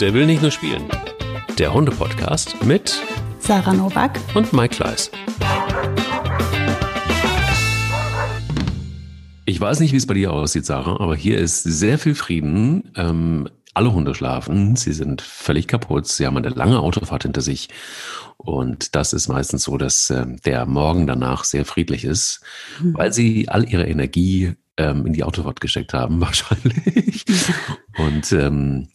Der will nicht nur spielen. Der Hunde-Podcast mit Sarah Novak und Mike Kleiss. Ich weiß nicht, wie es bei dir aussieht, Sarah, aber hier ist sehr viel Frieden. Ähm, alle Hunde schlafen, sie sind völlig kaputt, sie haben eine lange Autofahrt hinter sich. Und das ist meistens so, dass äh, der Morgen danach sehr friedlich ist, mhm. weil sie all ihre Energie ähm, in die Autofahrt gesteckt haben, wahrscheinlich. Und ähm,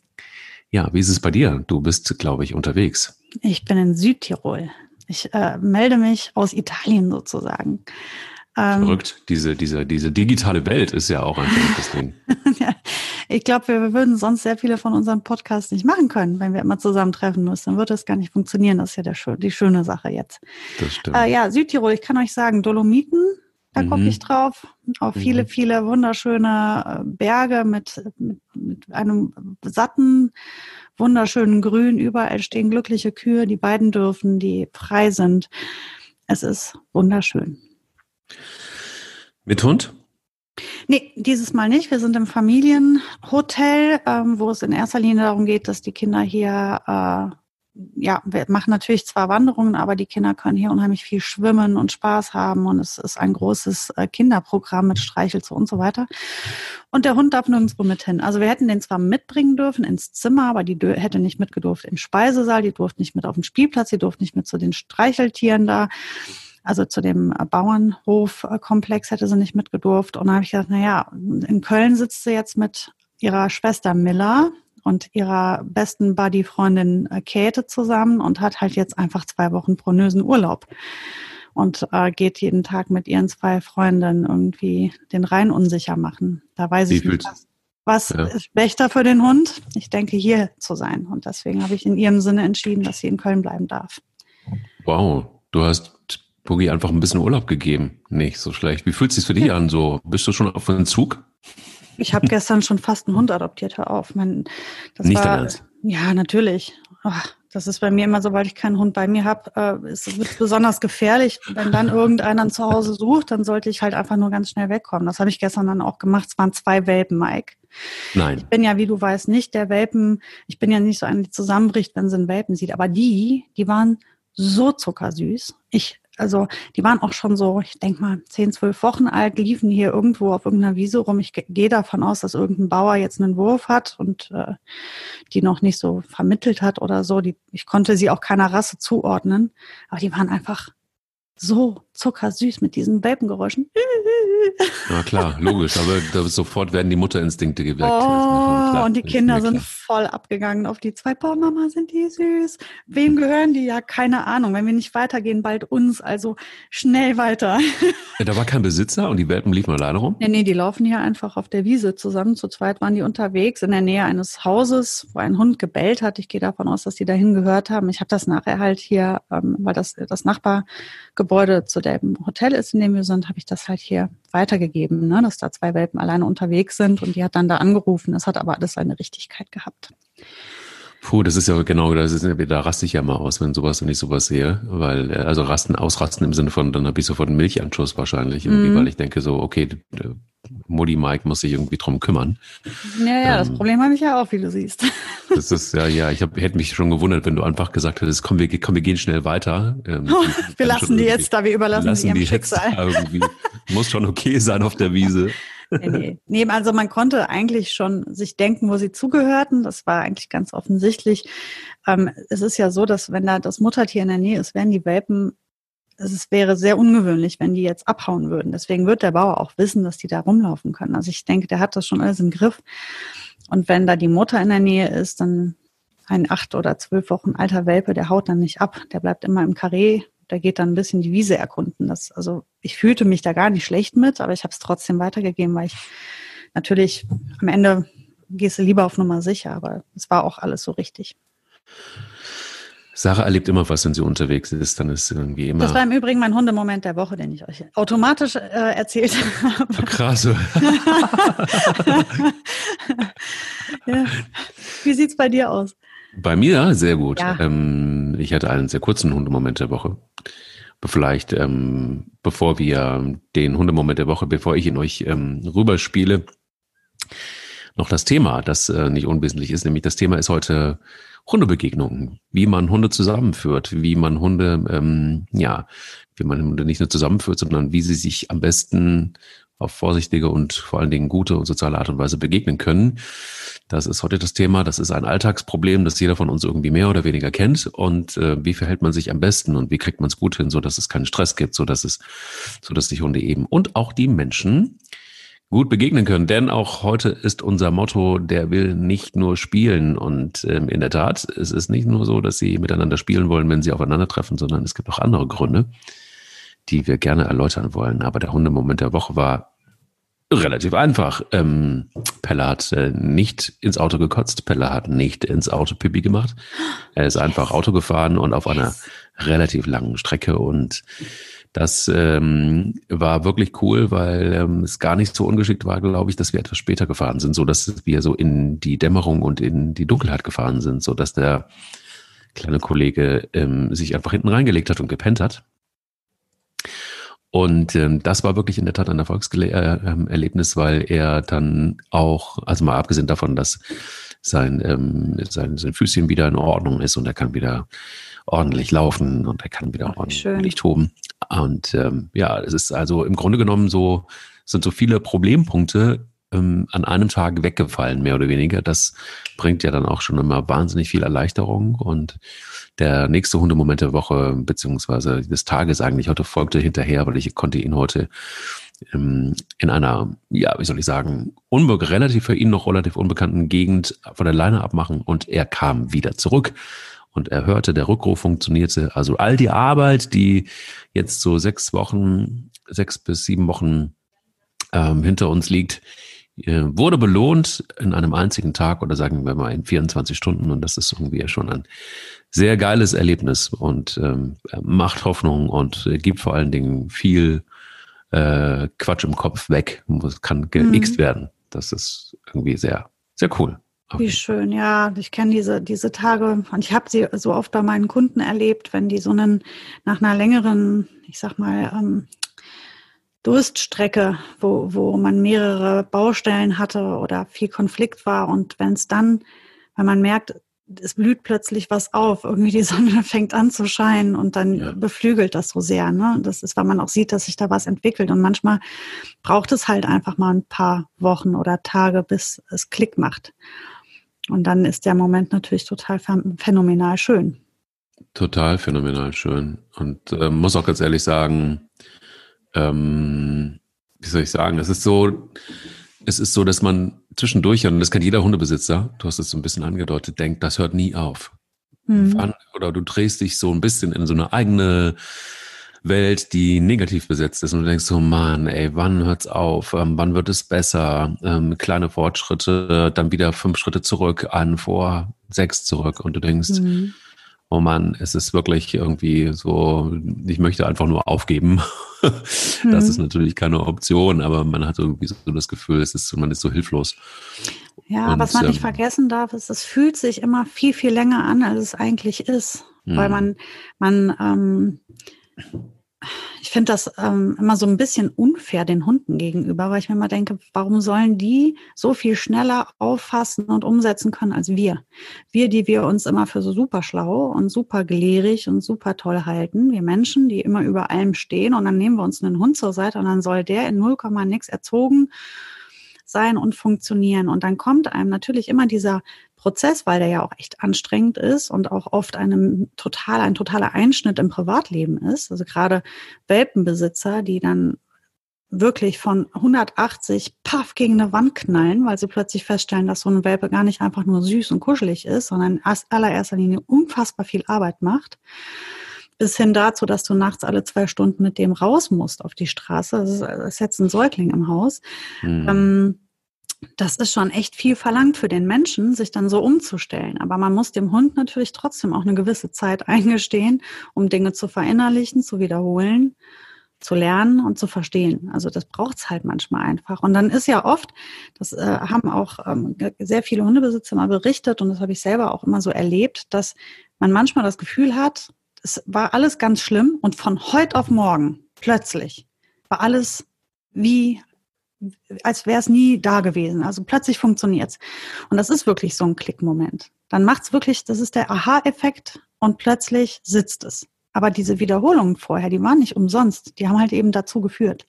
ja, wie ist es bei dir? Du bist, glaube ich, unterwegs. Ich bin in Südtirol. Ich äh, melde mich aus Italien sozusagen. Ähm, Verrückt. Diese, diese, diese digitale Welt ist ja auch ein verrücktes Ding. ich glaube, wir würden sonst sehr viele von unseren Podcasts nicht machen können, wenn wir immer zusammentreffen müssen. Dann würde das gar nicht funktionieren. Das ist ja der, die schöne Sache jetzt. Das stimmt. Äh, ja, Südtirol, ich kann euch sagen, Dolomiten, da mhm. gucke ich drauf. Auf viele, mhm. viele wunderschöne äh, Berge mit, mit, mit einem satten, wunderschönen Grün. Überall stehen glückliche Kühe, die beiden dürfen, die frei sind. Es ist wunderschön. Mit Hund? Nee, dieses Mal nicht. Wir sind im Familienhotel, ähm, wo es in erster Linie darum geht, dass die Kinder hier, äh, ja, wir machen natürlich zwar Wanderungen, aber die Kinder können hier unheimlich viel schwimmen und Spaß haben und es ist ein großes äh, Kinderprogramm mit Streichelzoo und so weiter. Und der Hund darf nirgendwo mit hin. Also wir hätten den zwar mitbringen dürfen ins Zimmer, aber die hätte nicht mitgedurft im Speisesaal, die durfte nicht mit auf den Spielplatz, die durfte nicht mit zu den Streicheltieren da. Also zu dem äh, Bauernhofkomplex hätte sie nicht mitgedurft. Und dann habe ich gedacht, na ja, in Köln sitzt sie jetzt mit ihrer Schwester Miller und ihrer besten Buddy-Freundin äh, Käthe zusammen und hat halt jetzt einfach zwei Wochen pronösen Urlaub und äh, geht jeden Tag mit ihren zwei Freundinnen irgendwie den Rhein unsicher machen. Da weiß Wie ich nicht, was, was ja. ist schlechter für den Hund. Ich denke, hier zu sein. Und deswegen habe ich in ihrem Sinne entschieden, dass sie in Köln bleiben darf. Wow, du hast Boogie einfach ein bisschen Urlaub gegeben. Nicht so schlecht. Wie fühlt es sich für dich an? So, bist du schon auf dem Zug? Ich habe gestern schon fast einen Hund adoptiert. Hör auf. Mein, das Nicht war? Ja, natürlich. Oh, das ist bei mir immer so, weil ich keinen Hund bei mir habe. Äh, es wird besonders gefährlich. Wenn dann irgendeiner zu Hause sucht, dann sollte ich halt einfach nur ganz schnell wegkommen. Das habe ich gestern dann auch gemacht. Es waren zwei Welpen, Mike. Nein. Ich bin ja, wie du weißt, nicht der Welpen. Ich bin ja nicht so eine, die zusammenbricht, wenn sie einen Welpen sieht. Aber die, die waren so zuckersüß. Ich also die waren auch schon so, ich denke mal, zehn, zwölf Wochen alt, liefen hier irgendwo auf irgendeiner Wiese rum. Ich gehe davon aus, dass irgendein Bauer jetzt einen Wurf hat und äh, die noch nicht so vermittelt hat oder so. Die, ich konnte sie auch keiner Rasse zuordnen, aber die waren einfach so zuckersüß mit diesen Welpengeräuschen. Na klar, logisch, aber sofort werden die Mutterinstinkte geweckt. Oh, und die Kinder sind voll abgegangen auf die zwei. Boah, Mama, sind die süß. Wem gehören die? Ja, keine Ahnung. Wenn wir nicht weitergehen, bald uns. Also schnell weiter. Ja, da war kein Besitzer und die Welpen liefen alleine rum? Nee, nee, die laufen hier einfach auf der Wiese zusammen. Zu zweit waren die unterwegs in der Nähe eines Hauses, wo ein Hund gebellt hat. Ich gehe davon aus, dass die dahin gehört haben. Ich habe das nachher halt hier, ähm, weil das das Nachbargebäude zu dem Hotel ist, in dem wir sind, habe ich das halt hier weitergegeben, ne, dass da zwei Welpen alleine unterwegs sind und die hat dann da angerufen. Das hat aber alles seine Richtigkeit gehabt. Puh, das ist ja genau, das ist, da raste ich ja mal aus, wenn sowas und ich sowas sehe, weil, äh, also rasten, ausrasten im Sinne von, dann habe ich sofort einen Milchanschuss wahrscheinlich, irgendwie, mm. weil ich denke so, okay, Mutti Mike muss sich irgendwie drum kümmern. Ja, ja, ähm, das Problem habe ich ja auch, wie du siehst. Das ist, ja, ja, ich hab, hätte mich schon gewundert, wenn du einfach gesagt hättest, komm, wir, komm, wir gehen schnell weiter. Ähm, wir lassen die jetzt da, wir überlassen sie ihrem Schicksal. Irgendwie, muss schon okay sein auf der Wiese. Nee, nee. nee, also man konnte eigentlich schon sich denken, wo sie zugehörten. Das war eigentlich ganz offensichtlich. Ähm, es ist ja so, dass wenn da das Muttertier in der Nähe ist, werden die Welpen es wäre sehr ungewöhnlich, wenn die jetzt abhauen würden. Deswegen wird der Bauer auch wissen, dass die da rumlaufen können. Also ich denke, der hat das schon alles im Griff. Und wenn da die Mutter in der Nähe ist, dann ein acht oder zwölf Wochen alter Welpe, der haut dann nicht ab. Der bleibt immer im Karree. Der geht dann ein bisschen die Wiese erkunden. Das, also ich fühlte mich da gar nicht schlecht mit, aber ich habe es trotzdem weitergegeben, weil ich natürlich am Ende gehst du lieber auf Nummer sicher, aber es war auch alles so richtig. Sarah erlebt immer was, wenn sie unterwegs ist, dann ist sie irgendwie immer. Das war im Übrigen mein Hundemoment der Woche, den ich euch automatisch äh, erzählt habe. Krass. ja. Wie sieht's bei dir aus? Bei mir sehr gut. Ja. Ähm, ich hatte einen sehr kurzen Hundemoment der Woche. Vielleicht, ähm, bevor wir den Hundemoment der Woche, bevor ich ihn euch ähm, rüberspiele, noch das Thema, das äh, nicht unwesentlich ist, nämlich das Thema ist heute Hundebegegnungen, wie man Hunde zusammenführt, wie man Hunde, ähm, ja, wie man Hunde nicht nur zusammenführt, sondern wie sie sich am besten auf vorsichtige und vor allen Dingen gute und soziale Art und Weise begegnen können. Das ist heute das Thema. Das ist ein Alltagsproblem, das jeder von uns irgendwie mehr oder weniger kennt. Und äh, wie verhält man sich am besten und wie kriegt man es gut hin, so dass es keinen Stress gibt, so dass es, so dass die Hunde eben und auch die Menschen gut begegnen können. Denn auch heute ist unser Motto, der will nicht nur spielen. Und ähm, in der Tat, es ist nicht nur so, dass sie miteinander spielen wollen, wenn sie aufeinandertreffen, sondern es gibt auch andere Gründe die wir gerne erläutern wollen. Aber der Hundemoment der Woche war relativ einfach. Ähm, Pelle hat äh, nicht ins Auto gekotzt, Pelle hat nicht ins Auto Pipi gemacht. Er ist einfach Auto gefahren und auf einer relativ langen Strecke und das ähm, war wirklich cool, weil ähm, es gar nicht so ungeschickt war, glaube ich, dass wir etwas später gefahren sind, so dass wir so in die Dämmerung und in die Dunkelheit gefahren sind, so dass der kleine Kollege ähm, sich einfach hinten reingelegt hat und gepennt hat. Und ähm, das war wirklich in der Tat ein Erfolgserlebnis, äh, weil er dann auch, also mal abgesehen davon, dass sein, ähm, sein, sein Füßchen wieder in Ordnung ist und er kann wieder ordentlich laufen und er kann wieder Ach, ordentlich schön. toben. Und ähm, ja, es ist also im Grunde genommen so, sind so viele Problempunkte ähm, an einem Tag weggefallen, mehr oder weniger. Das bringt ja dann auch schon immer wahnsinnig viel Erleichterung und der nächste Hundemoment der Woche, beziehungsweise des Tages eigentlich heute folgte hinterher, weil ich konnte ihn heute in einer, ja, wie soll ich sagen, unbe relativ für ihn noch relativ unbekannten Gegend von der Leine abmachen und er kam wieder zurück und er hörte, der Rückruf funktionierte. Also all die Arbeit, die jetzt so sechs Wochen, sechs bis sieben Wochen ähm, hinter uns liegt, äh, wurde belohnt in einem einzigen Tag oder sagen wir mal in 24 Stunden und das ist irgendwie schon ein sehr geiles Erlebnis und ähm, macht Hoffnung und äh, gibt vor allen Dingen viel äh, Quatsch im Kopf weg. Es kann gemixt mhm. werden. Das ist irgendwie sehr, sehr cool. Wie schön, ja. Ich kenne diese, diese Tage und ich habe sie so oft bei meinen Kunden erlebt, wenn die so einen nach einer längeren, ich sag mal, ähm, Durststrecke, wo, wo man mehrere Baustellen hatte oder viel Konflikt war und wenn es dann, wenn man merkt, es blüht plötzlich was auf, irgendwie die Sonne fängt an zu scheinen und dann ja. beflügelt das so sehr. Ne? Das ist, weil man auch sieht, dass sich da was entwickelt. Und manchmal braucht es halt einfach mal ein paar Wochen oder Tage, bis es Klick macht. Und dann ist der Moment natürlich total phänomenal schön. Total phänomenal schön. Und äh, muss auch ganz ehrlich sagen, ähm, wie soll ich sagen, es ist so, es ist so, dass man zwischendurch, und das kennt jeder Hundebesitzer, du hast es so ein bisschen angedeutet, denkt, das hört nie auf. Mhm. Oder du drehst dich so ein bisschen in so eine eigene Welt, die negativ besetzt ist und du denkst so, Mann, ey, wann hört's auf? Ähm, wann wird es besser? Ähm, kleine Fortschritte, dann wieder fünf Schritte zurück, einen vor, sechs zurück und du denkst, mhm oh Mann, es ist wirklich irgendwie so, ich möchte einfach nur aufgeben. das mhm. ist natürlich keine Option, aber man hat irgendwie so das Gefühl, es ist, man ist so hilflos. Ja, Und, was man nicht ähm, vergessen darf, ist, es fühlt sich immer viel, viel länger an, als es eigentlich ist. Mhm. Weil man, man, ähm, finde das ähm, immer so ein bisschen unfair den Hunden gegenüber, weil ich mir immer denke, warum sollen die so viel schneller auffassen und umsetzen können als wir? Wir, die wir uns immer für so super schlau und super gelehrig und super toll halten, wir Menschen, die immer über allem stehen und dann nehmen wir uns einen Hund zur Seite und dann soll der in 0, nix erzogen sein und funktionieren. Und dann kommt einem natürlich immer dieser Prozess, weil der ja auch echt anstrengend ist und auch oft einem total, ein totaler Einschnitt im Privatleben ist. Also gerade Welpenbesitzer, die dann wirklich von 180 paff gegen eine Wand knallen, weil sie plötzlich feststellen, dass so eine Welpe gar nicht einfach nur süß und kuschelig ist, sondern in allererster Linie unfassbar viel Arbeit macht. Bis hin dazu, dass du nachts alle zwei Stunden mit dem raus musst auf die Straße. Das ist, das ist jetzt ein Säugling im Haus. Mhm. Ähm, das ist schon echt viel verlangt für den Menschen, sich dann so umzustellen. Aber man muss dem Hund natürlich trotzdem auch eine gewisse Zeit eingestehen, um Dinge zu verinnerlichen, zu wiederholen, zu lernen und zu verstehen. Also das braucht es halt manchmal einfach. Und dann ist ja oft, das äh, haben auch ähm, sehr viele Hundebesitzer mal berichtet und das habe ich selber auch immer so erlebt, dass man manchmal das Gefühl hat, es war alles ganz schlimm und von heute auf morgen plötzlich war alles wie als wäre es nie da gewesen. Also plötzlich funktioniert's. Und das ist wirklich so ein Klickmoment. Dann macht's wirklich, das ist der Aha-Effekt und plötzlich sitzt es. Aber diese Wiederholungen vorher, die waren nicht umsonst. Die haben halt eben dazu geführt.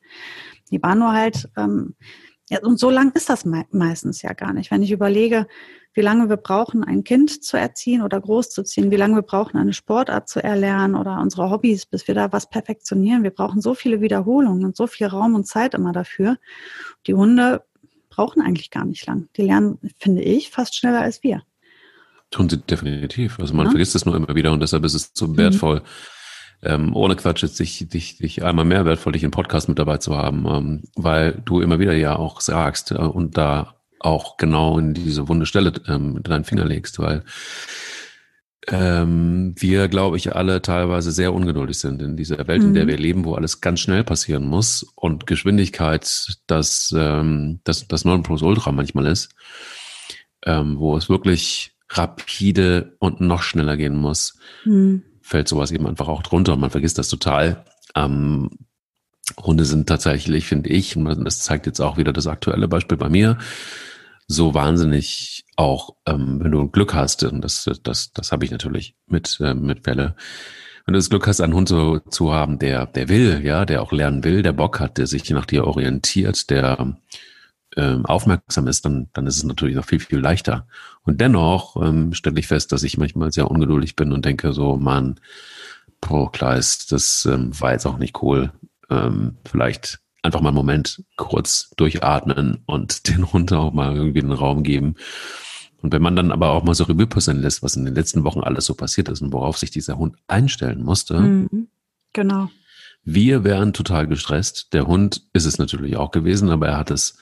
Die waren nur halt, ähm, ja, und so lang ist das me meistens ja gar nicht. Wenn ich überlege, wie lange wir brauchen, ein Kind zu erziehen oder großzuziehen, wie lange wir brauchen, eine Sportart zu erlernen oder unsere Hobbys, bis wir da was perfektionieren. Wir brauchen so viele Wiederholungen und so viel Raum und Zeit immer dafür. Die Hunde brauchen eigentlich gar nicht lang. Die lernen, finde ich, fast schneller als wir. Tun sie definitiv. Also man ja. vergisst es nur immer wieder und deshalb ist es so wertvoll. Mhm. Ähm, ohne Quatsch, jetzt dich, dich, dich einmal mehr wertvoll, dich im Podcast mit dabei zu haben, ähm, weil du immer wieder ja auch sagst äh, und da auch genau in diese wunde Stelle ähm, deinen Finger legst, weil ähm, wir, glaube ich, alle teilweise sehr ungeduldig sind in dieser Welt, mhm. in der mhm. wir leben, wo alles ganz schnell passieren muss und Geschwindigkeit das, ähm, das, das Nonplusultra manchmal ist, ähm, wo es wirklich rapide und noch schneller gehen muss, mhm. Fällt sowas eben einfach auch drunter und man vergisst das total. Ähm, Hunde sind tatsächlich, finde ich, und das zeigt jetzt auch wieder das aktuelle Beispiel bei mir, so wahnsinnig auch, ähm, wenn du Glück hast, und das, das, das habe ich natürlich mit, äh, mit Fälle, wenn du das Glück hast, einen Hund zu, zu haben, der, der will, ja, der auch lernen will, der Bock hat, der sich nach dir orientiert, der ähm, aufmerksam ist, dann, dann ist es natürlich noch viel, viel leichter. Und dennoch ähm, stelle ich fest, dass ich manchmal sehr ungeduldig bin und denke so, man, pro Kleist, das ähm, war jetzt auch nicht cool. Ähm, vielleicht einfach mal einen Moment kurz durchatmen und den Hund auch mal irgendwie einen Raum geben. Und wenn man dann aber auch mal so Revue passieren lässt, was in den letzten Wochen alles so passiert ist und worauf sich dieser Hund einstellen musste. Mhm, genau. Wir wären total gestresst. Der Hund ist es natürlich auch gewesen, aber er hat es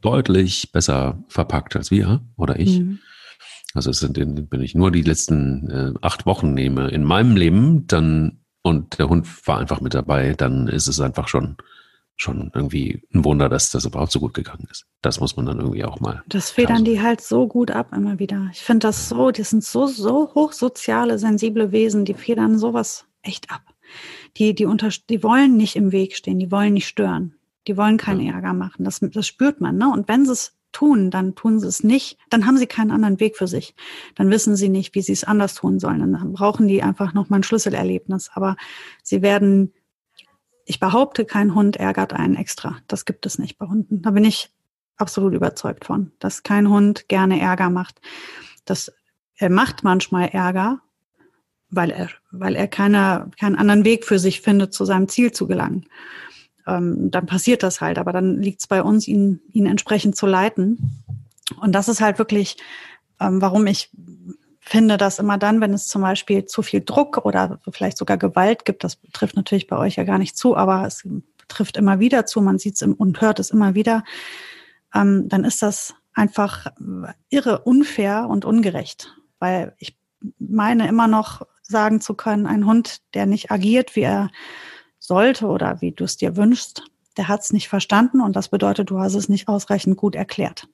deutlich besser verpackt als wir oder ich. Mhm. Also es sind, wenn ich nur die letzten äh, acht Wochen nehme in meinem Leben, dann und der Hund war einfach mit dabei, dann ist es einfach schon schon irgendwie ein Wunder, dass das überhaupt so gut gegangen ist. Das muss man dann irgendwie auch mal. Das federn die halt so gut ab immer wieder. Ich finde das so, die sind so, so hochsoziale, sensible Wesen, die federn sowas echt ab. Die, die, unter, die wollen nicht im Weg stehen, die wollen nicht stören. Die wollen keinen ja. Ärger machen. Das, das spürt man. Ne? Und wenn sie es tun, dann tun sie es nicht. Dann haben sie keinen anderen Weg für sich. Dann wissen sie nicht, wie sie es anders tun sollen. Dann brauchen die einfach nochmal ein Schlüsselerlebnis. Aber sie werden ich behaupte, kein Hund ärgert einen extra. Das gibt es nicht bei Hunden. Da bin ich absolut überzeugt von, dass kein Hund gerne Ärger macht. Das, er macht manchmal Ärger, weil er, weil er keine, keinen anderen Weg für sich findet, zu seinem Ziel zu gelangen. Ähm, dann passiert das halt, aber dann liegt es bei uns, ihn, ihn entsprechend zu leiten. Und das ist halt wirklich, ähm, warum ich finde, dass immer dann, wenn es zum Beispiel zu viel Druck oder vielleicht sogar Gewalt gibt, das trifft natürlich bei euch ja gar nicht zu, aber es trifft immer wieder zu, man sieht es und hört es immer wieder, ähm, dann ist das einfach irre unfair und ungerecht, weil ich meine immer noch sagen zu können, ein Hund, der nicht agiert, wie er sollte oder wie du es dir wünschst, der hat es nicht verstanden und das bedeutet, du hast es nicht ausreichend gut erklärt.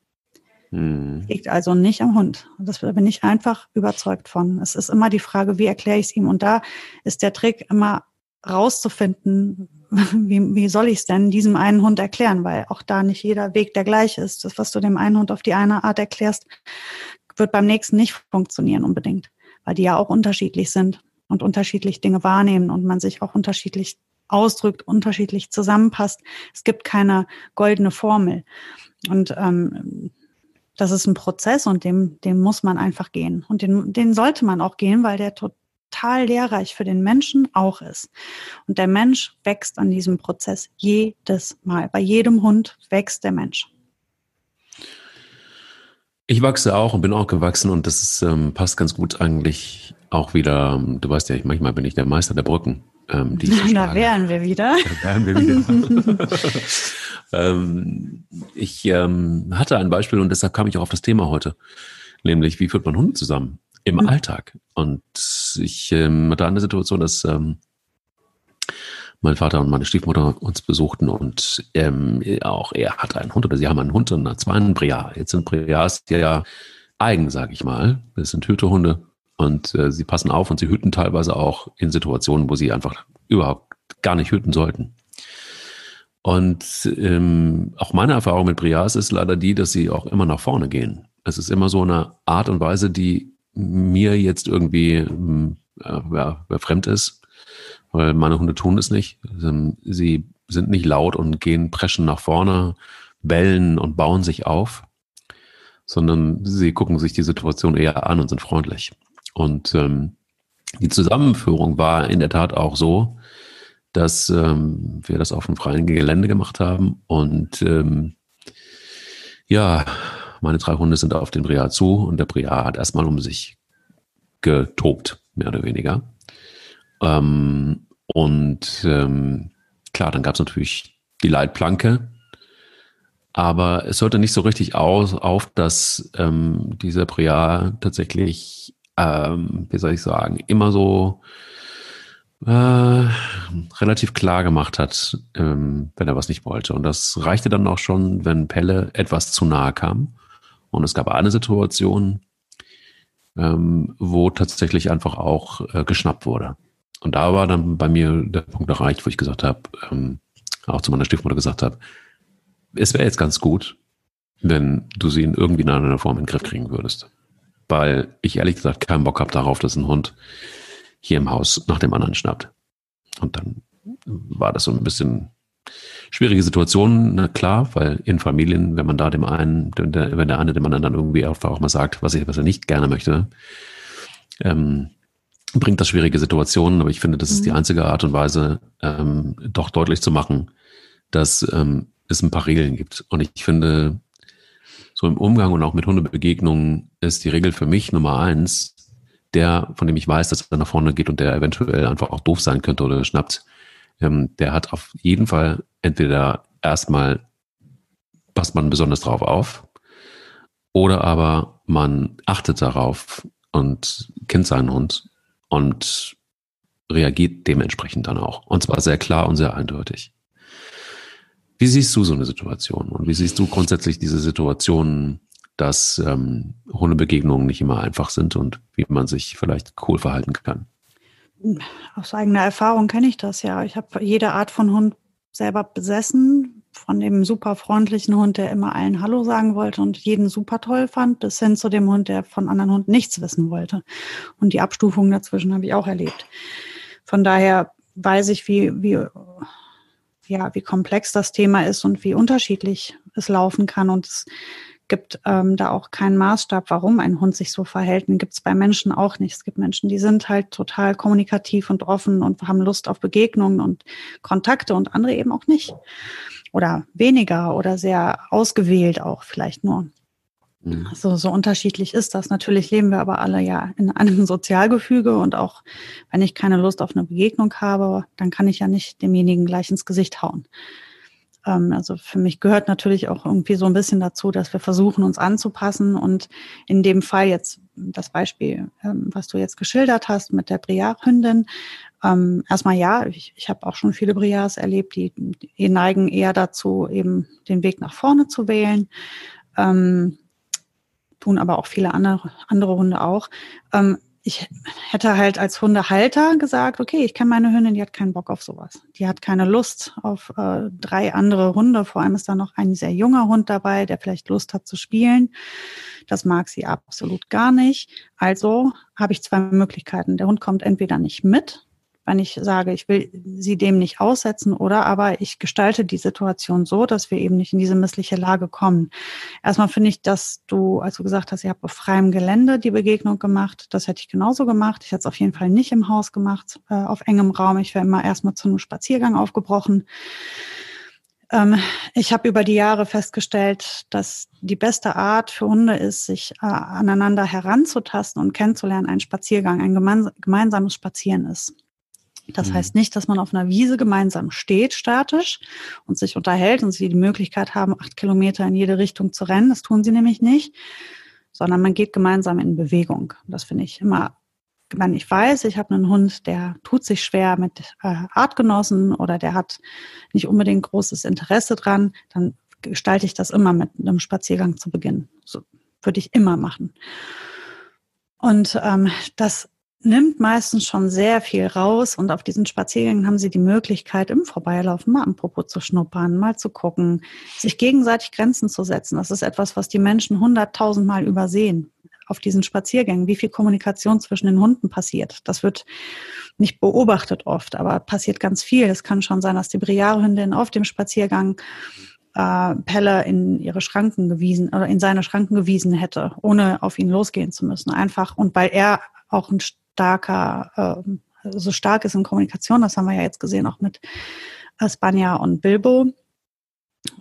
Mhm. Liegt also nicht am Hund. Das bin ich einfach überzeugt von. Es ist immer die Frage, wie erkläre ich es ihm? Und da ist der Trick immer rauszufinden, wie, wie soll ich es denn diesem einen Hund erklären? Weil auch da nicht jeder Weg der gleiche ist. Das, was du dem einen Hund auf die eine Art erklärst, wird beim nächsten nicht funktionieren unbedingt, weil die ja auch unterschiedlich sind und unterschiedlich Dinge wahrnehmen und man sich auch unterschiedlich ausdrückt, unterschiedlich zusammenpasst. Es gibt keine goldene Formel. Und ähm, das ist ein Prozess und dem, dem muss man einfach gehen. Und den, den sollte man auch gehen, weil der total lehrreich für den Menschen auch ist. Und der Mensch wächst an diesem Prozess jedes Mal. Bei jedem Hund wächst der Mensch. Ich wachse auch und bin auch gewachsen und das ist, ähm, passt ganz gut eigentlich auch wieder. Du weißt ja, manchmal bin ich der Meister der Brücken. Ähm, die da wären wir wieder. Da wären wir wieder. ähm, ich ähm, hatte ein Beispiel und deshalb kam ich auch auf das Thema heute, nämlich wie führt man Hunde zusammen im mhm. Alltag? Und ich ähm, hatte eine Situation, dass ähm, mein Vater und meine Stiefmutter uns besuchten und ähm, auch er hat einen Hund oder sie haben einen Hund und zwar einen Briar. Jetzt sind Briars ja eigen, sage ich mal. Das sind Hütehunde und äh, sie passen auf und sie hüten teilweise auch in Situationen, wo sie einfach überhaupt gar nicht hüten sollten. Und ähm, auch meine Erfahrung mit Brias ist leider die, dass sie auch immer nach vorne gehen. Es ist immer so eine Art und Weise, die mir jetzt irgendwie ähm, äh, ja, fremd ist, weil meine Hunde tun es nicht. Ähm, sie sind nicht laut und gehen preschen nach vorne, bellen und bauen sich auf, sondern sie gucken sich die Situation eher an und sind freundlich. Und ähm, die Zusammenführung war in der Tat auch so, dass ähm, wir das auf dem freien Gelände gemacht haben. Und ähm, ja, meine drei Hunde sind auf den Bria zu und der Bria hat erstmal um sich getobt, mehr oder weniger. Ähm, und ähm, klar, dann gab es natürlich die Leitplanke, aber es hörte nicht so richtig aus, auf, dass ähm, dieser Bria tatsächlich, ähm, wie soll ich sagen, immer so äh, relativ klar gemacht hat, ähm, wenn er was nicht wollte. Und das reichte dann auch schon, wenn Pelle etwas zu nahe kam. Und es gab eine Situation, ähm, wo tatsächlich einfach auch äh, geschnappt wurde. Und da war dann bei mir der Punkt erreicht, wo ich gesagt habe, ähm, auch zu meiner Stiefmutter gesagt habe, es wäre jetzt ganz gut, wenn du sie in irgendwie in einer Form in den Griff kriegen würdest. Weil ich ehrlich gesagt keinen Bock habe darauf, dass ein Hund hier im Haus nach dem anderen schnappt. Und dann war das so ein bisschen schwierige Situation, na klar, weil in Familien, wenn man da dem einen, wenn der, wenn der eine dem anderen dann irgendwie einfach auch mal sagt, was, ich, was er nicht gerne möchte, ähm, bringt das schwierige Situationen. Aber ich finde, das ist die mhm. einzige Art und Weise, ähm, doch deutlich zu machen, dass ähm, es ein paar Regeln gibt. Und ich finde, so im Umgang und auch mit Hundebegegnungen ist die Regel für mich Nummer eins, der, von dem ich weiß, dass er nach vorne geht und der eventuell einfach auch doof sein könnte oder schnappt, ähm, der hat auf jeden Fall entweder erstmal passt man besonders drauf auf oder aber man achtet darauf und kennt seinen Hund und reagiert dementsprechend dann auch. Und zwar sehr klar und sehr eindeutig. Wie siehst du so eine Situation und wie siehst du grundsätzlich diese Situation dass ähm, Hundebegegnungen nicht immer einfach sind und wie man sich vielleicht cool verhalten kann. Aus eigener Erfahrung kenne ich das ja. Ich habe jede Art von Hund selber besessen, von dem super freundlichen Hund, der immer allen Hallo sagen wollte und jeden super toll fand, bis hin zu dem Hund, der von anderen Hunden nichts wissen wollte. Und die Abstufungen dazwischen habe ich auch erlebt. Von daher weiß ich, wie, wie, ja, wie komplex das Thema ist und wie unterschiedlich es laufen kann. Und es gibt ähm, da auch keinen Maßstab, warum ein Hund sich so verhält. Den gibt es bei Menschen auch nicht. Es gibt Menschen, die sind halt total kommunikativ und offen und haben Lust auf Begegnungen und Kontakte und andere eben auch nicht. Oder weniger oder sehr ausgewählt auch vielleicht nur. Mhm. Also so unterschiedlich ist das. Natürlich leben wir aber alle ja in einem Sozialgefüge und auch wenn ich keine Lust auf eine Begegnung habe, dann kann ich ja nicht demjenigen gleich ins Gesicht hauen. Ähm, also für mich gehört natürlich auch irgendwie so ein bisschen dazu, dass wir versuchen, uns anzupassen. Und in dem Fall jetzt das Beispiel, ähm, was du jetzt geschildert hast mit der Briard-Hündin. Ähm, erstmal ja, ich, ich habe auch schon viele Briards erlebt, die, die neigen eher dazu, eben den Weg nach vorne zu wählen. Ähm, tun aber auch viele andere, andere Hunde auch. Ähm, ich hätte halt als Hundehalter gesagt, okay, ich kenne meine Hündin, die hat keinen Bock auf sowas. Die hat keine Lust auf äh, drei andere Hunde. Vor allem ist da noch ein sehr junger Hund dabei, der vielleicht Lust hat zu spielen. Das mag sie absolut gar nicht. Also habe ich zwei Möglichkeiten. Der Hund kommt entweder nicht mit, wenn ich sage, ich will sie dem nicht aussetzen oder aber ich gestalte die Situation so, dass wir eben nicht in diese missliche Lage kommen. Erstmal finde ich, dass du, als du gesagt hast, ihr habt auf freiem Gelände die Begegnung gemacht, das hätte ich genauso gemacht. Ich hätte es auf jeden Fall nicht im Haus gemacht, äh, auf engem Raum. Ich wäre immer erstmal zu einem Spaziergang aufgebrochen. Ähm, ich habe über die Jahre festgestellt, dass die beste Art für Hunde ist, sich äh, aneinander heranzutasten und kennenzulernen, ein Spaziergang, ein gemeinsames Spazieren ist. Das mhm. heißt nicht, dass man auf einer Wiese gemeinsam steht, statisch, und sich unterhält und sie die Möglichkeit haben, acht Kilometer in jede Richtung zu rennen. Das tun sie nämlich nicht, sondern man geht gemeinsam in Bewegung. Das finde ich immer, wenn ich weiß, ich habe einen Hund, der tut sich schwer mit äh, Artgenossen oder der hat nicht unbedingt großes Interesse dran, dann gestalte ich das immer mit einem Spaziergang zu Beginn. So würde ich immer machen. Und ähm, das nimmt meistens schon sehr viel raus und auf diesen Spaziergängen haben sie die Möglichkeit, im Vorbeilaufen mal am Popo zu schnuppern, mal zu gucken, sich gegenseitig Grenzen zu setzen. Das ist etwas, was die Menschen hunderttausendmal übersehen auf diesen Spaziergängen, wie viel Kommunikation zwischen den Hunden passiert. Das wird nicht beobachtet oft, aber passiert ganz viel. Es kann schon sein, dass die Briarehündin auf dem Spaziergang äh, Pelle in ihre Schranken gewiesen oder in seine Schranken gewiesen hätte, ohne auf ihn losgehen zu müssen. Einfach und weil er auch ein starker, äh, so stark ist in Kommunikation, das haben wir ja jetzt gesehen auch mit Spanja und Bilbo.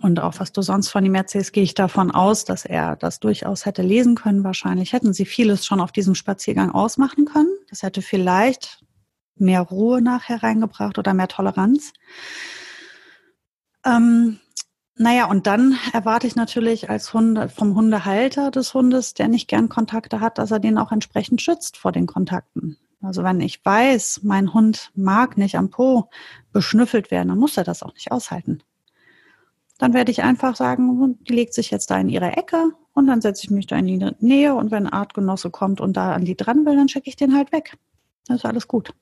Und auch was du sonst von ihm erzählst, gehe ich davon aus, dass er das durchaus hätte lesen können. Wahrscheinlich hätten sie vieles schon auf diesem Spaziergang ausmachen können. Das hätte vielleicht mehr Ruhe nachher reingebracht oder mehr Toleranz. Ähm, naja, und dann erwarte ich natürlich als Hunde, vom Hundehalter des Hundes, der nicht gern Kontakte hat, dass er den auch entsprechend schützt vor den Kontakten. Also wenn ich weiß, mein Hund mag nicht am Po beschnüffelt werden, dann muss er das auch nicht aushalten. Dann werde ich einfach sagen, die legt sich jetzt da in ihre Ecke und dann setze ich mich da in die Nähe und wenn ein Artgenosse kommt und da an die dran will, dann schicke ich den halt weg. Das ist alles gut.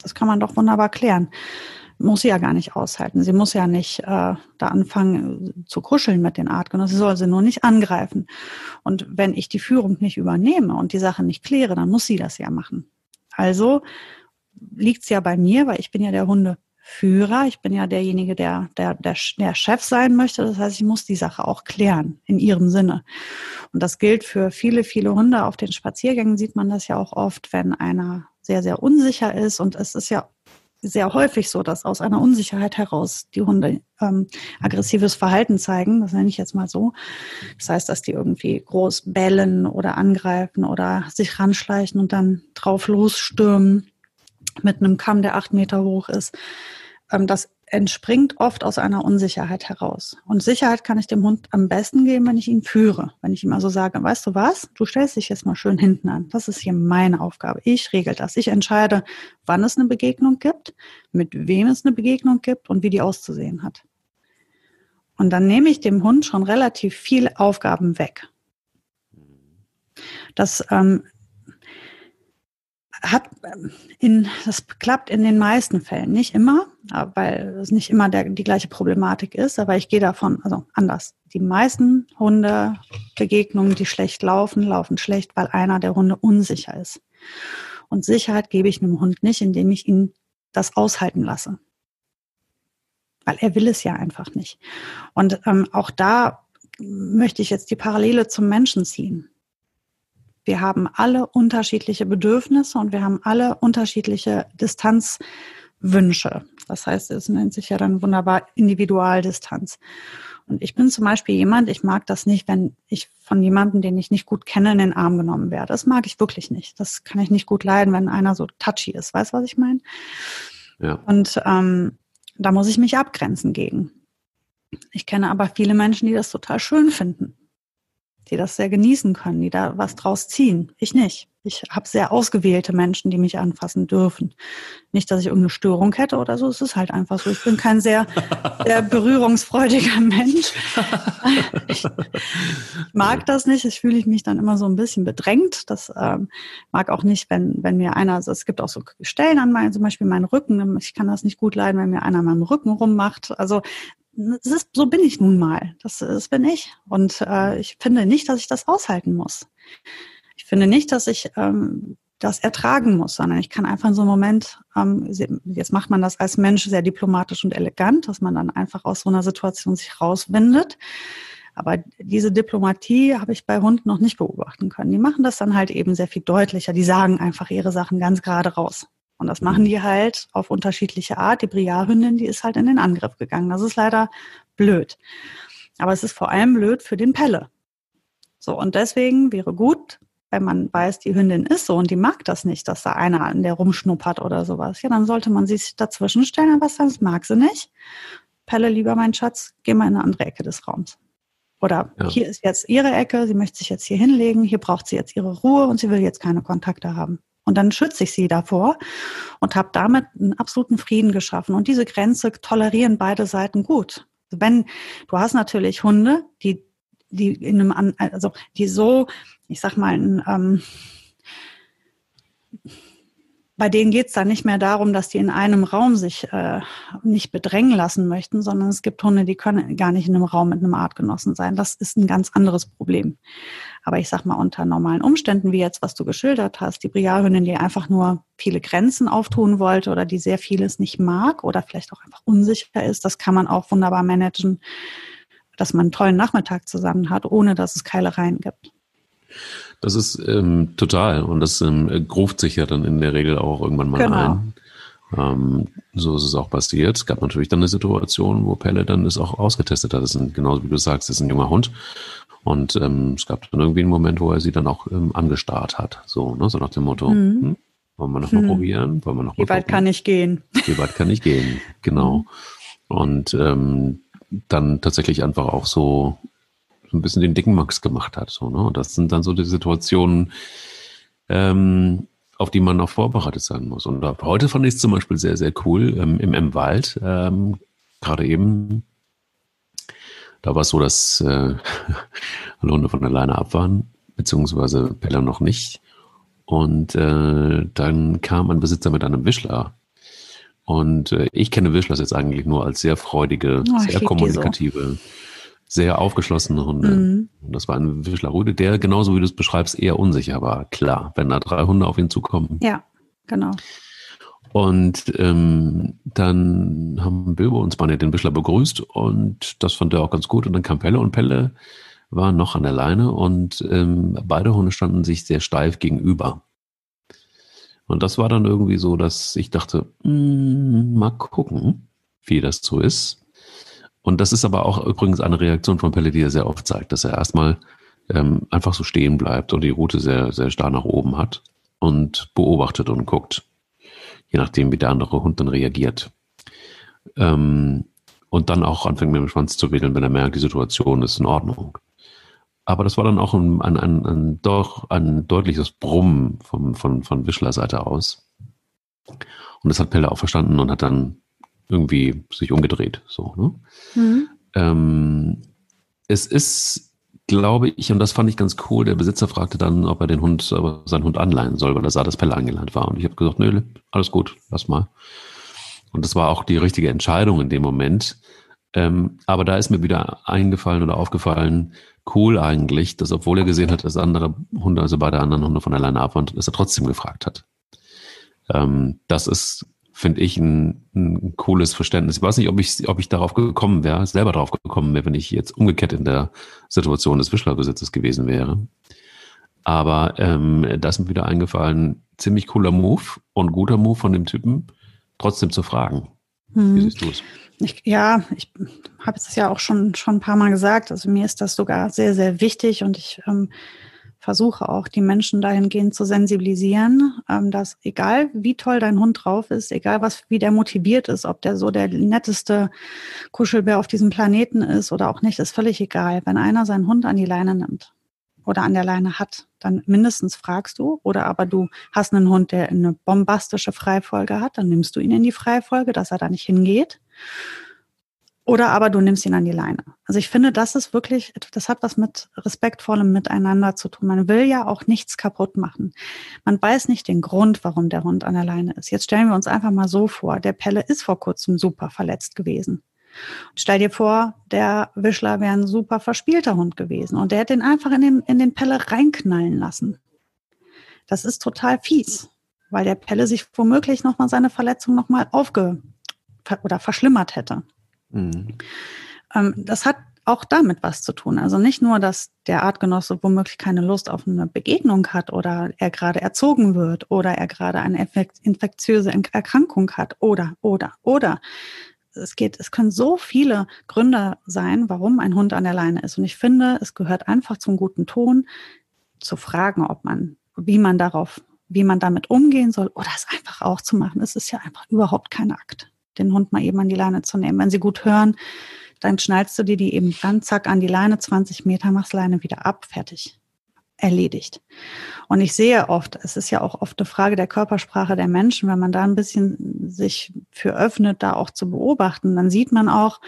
Das kann man doch wunderbar klären muss sie ja gar nicht aushalten. Sie muss ja nicht äh, da anfangen äh, zu kuscheln mit den Artgenossen. Sie soll sie nur nicht angreifen. Und wenn ich die Führung nicht übernehme und die Sache nicht kläre, dann muss sie das ja machen. Also liegt es ja bei mir, weil ich bin ja der Hundeführer. Ich bin ja derjenige, der, der, der, der Chef sein möchte. Das heißt, ich muss die Sache auch klären in ihrem Sinne. Und das gilt für viele, viele Hunde. Auf den Spaziergängen sieht man das ja auch oft, wenn einer sehr, sehr unsicher ist. Und es ist ja sehr häufig so, dass aus einer Unsicherheit heraus die Hunde ähm, aggressives Verhalten zeigen, das nenne ich jetzt mal so. Das heißt, dass die irgendwie groß bellen oder angreifen oder sich ranschleichen und dann drauf losstürmen mit einem Kamm, der acht Meter hoch ist. Ähm, das entspringt oft aus einer Unsicherheit heraus. Und Sicherheit kann ich dem Hund am besten geben, wenn ich ihn führe. Wenn ich ihm also sage, weißt du was, du stellst dich jetzt mal schön hinten an. Das ist hier meine Aufgabe. Ich regel das. Ich entscheide, wann es eine Begegnung gibt, mit wem es eine Begegnung gibt und wie die auszusehen hat. Und dann nehme ich dem Hund schon relativ viel Aufgaben weg. Das ähm, hat in, das klappt in den meisten Fällen, nicht immer, weil es nicht immer der, die gleiche Problematik ist, aber ich gehe davon, also anders. Die meisten Hundebegegnungen, die schlecht laufen, laufen schlecht, weil einer der Hunde unsicher ist. Und Sicherheit gebe ich einem Hund nicht, indem ich ihn das aushalten lasse. Weil er will es ja einfach nicht. Und ähm, auch da möchte ich jetzt die Parallele zum Menschen ziehen. Wir haben alle unterschiedliche Bedürfnisse und wir haben alle unterschiedliche Distanzwünsche. Das heißt, es nennt sich ja dann wunderbar Individualdistanz. Und ich bin zum Beispiel jemand, ich mag das nicht, wenn ich von jemandem, den ich nicht gut kenne, in den Arm genommen werde. Das mag ich wirklich nicht. Das kann ich nicht gut leiden, wenn einer so touchy ist. Weißt du, was ich meine? Ja. Und ähm, da muss ich mich abgrenzen gegen. Ich kenne aber viele Menschen, die das total schön finden die das sehr genießen können, die da was draus ziehen. Ich nicht. Ich habe sehr ausgewählte Menschen, die mich anfassen dürfen. Nicht, dass ich irgendeine Störung hätte oder so. Es ist halt einfach so. Ich bin kein sehr, sehr berührungsfreudiger Mensch. Ich mag das nicht. Ich fühle mich dann immer so ein bisschen bedrängt. Das ähm, mag auch nicht, wenn, wenn mir einer, also es gibt auch so Stellen an meinen, zum Beispiel meinen Rücken. Ich kann das nicht gut leiden, wenn mir einer an meinem Rücken rummacht. Also ist, so bin ich nun mal. Das, das bin ich. Und äh, ich finde nicht, dass ich das aushalten muss. Ich finde nicht, dass ich ähm, das ertragen muss, sondern ich kann einfach in so einem Moment, ähm, jetzt macht man das als Mensch sehr diplomatisch und elegant, dass man dann einfach aus so einer Situation sich rauswindet. Aber diese Diplomatie habe ich bei Hunden noch nicht beobachten können. Die machen das dann halt eben sehr viel deutlicher. Die sagen einfach ihre Sachen ganz gerade raus. Und das machen die halt auf unterschiedliche Art. Die Briarhündin, die ist halt in den Angriff gegangen. Das ist leider blöd. Aber es ist vor allem blöd für den Pelle. So, und deswegen wäre gut, wenn man weiß, die Hündin ist so und die mag das nicht, dass da einer an der rumschnuppert oder sowas. Ja, dann sollte man sich dazwischen stellen, aber das mag sie nicht. Pelle, lieber mein Schatz, geh mal in eine andere Ecke des Raums. Oder ja. hier ist jetzt ihre Ecke, sie möchte sich jetzt hier hinlegen, hier braucht sie jetzt ihre Ruhe und sie will jetzt keine Kontakte haben. Und dann schütze ich sie davor und habe damit einen absoluten Frieden geschaffen. Und diese Grenze tolerieren beide Seiten gut. Wenn du hast natürlich Hunde, die die in einem also die so, ich sag mal, ähm, bei denen geht es dann nicht mehr darum, dass die in einem Raum sich äh, nicht bedrängen lassen möchten, sondern es gibt Hunde, die können gar nicht in einem Raum mit einem Artgenossen sein. Das ist ein ganz anderes Problem. Aber ich sag mal, unter normalen Umständen, wie jetzt, was du geschildert hast, die Briarhündin, die einfach nur viele Grenzen auftun wollte oder die sehr vieles nicht mag oder vielleicht auch einfach unsicher ist, das kann man auch wunderbar managen, dass man einen tollen Nachmittag zusammen hat, ohne dass es Keilereien gibt. Das ist ähm, total und das ähm, gruft sich ja dann in der Regel auch irgendwann mal genau. ein. Ähm, so ist es auch passiert. Es gab natürlich dann eine Situation, wo Pelle dann es auch ausgetestet hat. Das ist ein, genauso wie du sagst, das ist ein junger Hund. Und ähm, es gab dann irgendwie einen Moment, wo er sie dann auch ähm, angestarrt hat. So, ne? so nach dem Motto, mhm. hm, wollen wir noch mal mhm. probieren? Wollen wir noch Wie weit kann ich gehen? Wie weit kann ich gehen? Genau. Mhm. Und ähm, dann tatsächlich einfach auch so so ein bisschen den dicken Max gemacht hat. So, ne? Und das sind dann so die Situationen, ähm, auf die man auch vorbereitet sein muss. Und heute fand ich es zum Beispiel sehr, sehr cool ähm, im M-Wald. Ähm, Gerade eben, da war es so, dass äh, alle Hunde von alleine ab waren, beziehungsweise Pella noch nicht. Und äh, dann kam ein Besitzer mit einem Wischler. Und äh, ich kenne Wischlers jetzt eigentlich nur als sehr freudige, oh, sehr kommunikative, so sehr aufgeschlossene Hunde. Mhm. Und das war ein Wischlerrüde, der genauso wie du es beschreibst, eher unsicher war. Klar, wenn da drei Hunde auf ihn zukommen. Ja, genau. Und ähm, dann haben Bilbo und Spanier den Wischler begrüßt und das fand er auch ganz gut. Und dann kam Pelle und Pelle war noch an der Leine und ähm, beide Hunde standen sich sehr steif gegenüber. Und das war dann irgendwie so, dass ich dachte, mh, hm, mal gucken, wie das so ist. Und das ist aber auch übrigens eine Reaktion von Pelle, die er sehr oft zeigt, dass er erstmal ähm, einfach so stehen bleibt und die Route sehr, sehr starr nach oben hat und beobachtet und guckt, je nachdem, wie der andere Hund dann reagiert. Ähm, und dann auch anfängt mit dem Schwanz zu wedeln, wenn er merkt, die Situation ist in Ordnung. Aber das war dann auch ein, ein, ein, ein doch ein deutliches Brummen vom, von, von Wischler Seite aus. Und das hat Pelle auch verstanden und hat dann irgendwie sich umgedreht. So, ne? Mhm. Ähm, es ist, glaube ich, und das fand ich ganz cool, der Besitzer fragte dann, ob er den Hund, seinen Hund anleihen soll, weil er sah, dass Pelle angeleint war. Und ich habe gesagt, nö, alles gut, lass mal. Und das war auch die richtige Entscheidung in dem Moment. Ähm, aber da ist mir wieder eingefallen oder aufgefallen, cool eigentlich, dass obwohl er gesehen hat, dass andere Hunde, also beide anderen Hunde von alleine ab dass er trotzdem gefragt hat. Ähm, das ist finde ich, ein, ein cooles Verständnis. Ich weiß nicht, ob ich, ob ich darauf gekommen wäre, selber darauf gekommen wäre, wenn ich jetzt umgekehrt in der Situation des Wischlerbesitzes gewesen wäre. Aber ähm, da ist mir wieder eingefallen, ziemlich cooler Move und guter Move von dem Typen, trotzdem zu fragen. Hm. Wie siehst du es? Ich, ja, ich habe es ja auch schon, schon ein paar Mal gesagt. Also mir ist das sogar sehr, sehr wichtig und ich ähm, versuche auch die Menschen dahingehend zu sensibilisieren, ähm, dass egal wie toll dein Hund drauf ist, egal was, wie der motiviert ist, ob der so der netteste Kuschelbär auf diesem Planeten ist oder auch nicht, ist völlig egal. Wenn einer seinen Hund an die Leine nimmt oder an der Leine hat, dann mindestens fragst du oder aber du hast einen Hund, der eine bombastische Freifolge hat, dann nimmst du ihn in die Freifolge, dass er da nicht hingeht. Oder aber du nimmst ihn an die Leine. Also ich finde, das ist wirklich, das hat was mit respektvollem Miteinander zu tun. Man will ja auch nichts kaputt machen. Man weiß nicht den Grund, warum der Hund an der Leine ist. Jetzt stellen wir uns einfach mal so vor, der Pelle ist vor kurzem super verletzt gewesen. Stell dir vor, der Wischler wäre ein super verspielter Hund gewesen und der hätte ihn einfach in den, in den Pelle reinknallen lassen. Das ist total fies, weil der Pelle sich womöglich nochmal seine Verletzung nochmal aufge oder verschlimmert hätte. Mhm. Ähm, das hat auch damit was zu tun. Also nicht nur, dass der Artgenosse womöglich keine Lust auf eine Begegnung hat oder er gerade erzogen wird oder er gerade eine infektiöse Erkrankung hat oder, oder, oder. Es geht, es können so viele Gründe sein, warum ein Hund an der Leine ist. Und ich finde, es gehört einfach zum guten Ton, zu fragen, ob man, wie man darauf, wie man damit umgehen soll oder es einfach auch zu machen. Es ist ja einfach überhaupt kein Akt den Hund mal eben an die Leine zu nehmen. Wenn sie gut hören, dann schnallst du dir die eben dann zack an die Leine, 20 Meter, machst Leine wieder ab, fertig. Erledigt. Und ich sehe oft, es ist ja auch oft eine Frage der Körpersprache der Menschen, wenn man da ein bisschen sich für öffnet, da auch zu beobachten, dann sieht man auch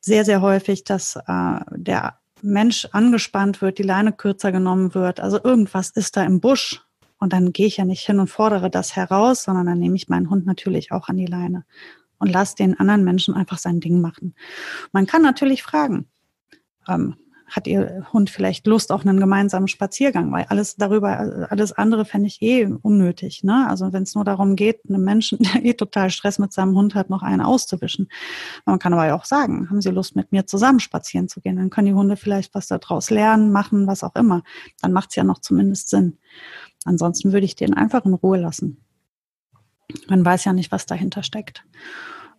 sehr, sehr häufig, dass äh, der Mensch angespannt wird, die Leine kürzer genommen wird. Also irgendwas ist da im Busch Und dann gehe ich ja nicht hin und fordere das heraus, sondern dann nehme ich meinen Hund natürlich auch an die Leine und lasse den anderen Menschen einfach sein Ding machen. Man kann natürlich fragen, ähm, hat Ihr Hund vielleicht Lust auf einen gemeinsamen Spaziergang, weil alles darüber, alles andere fände ich eh unnötig. Ne? Also wenn es nur darum geht, einem Menschen, der eh total Stress mit seinem Hund hat, noch einen auszuwischen. Man kann aber auch sagen, haben Sie Lust, mit mir zusammen spazieren zu gehen? Dann können die Hunde vielleicht was daraus lernen, machen, was auch immer. Dann macht es ja noch zumindest Sinn. Ansonsten würde ich den einfach in Ruhe lassen. Man weiß ja nicht, was dahinter steckt.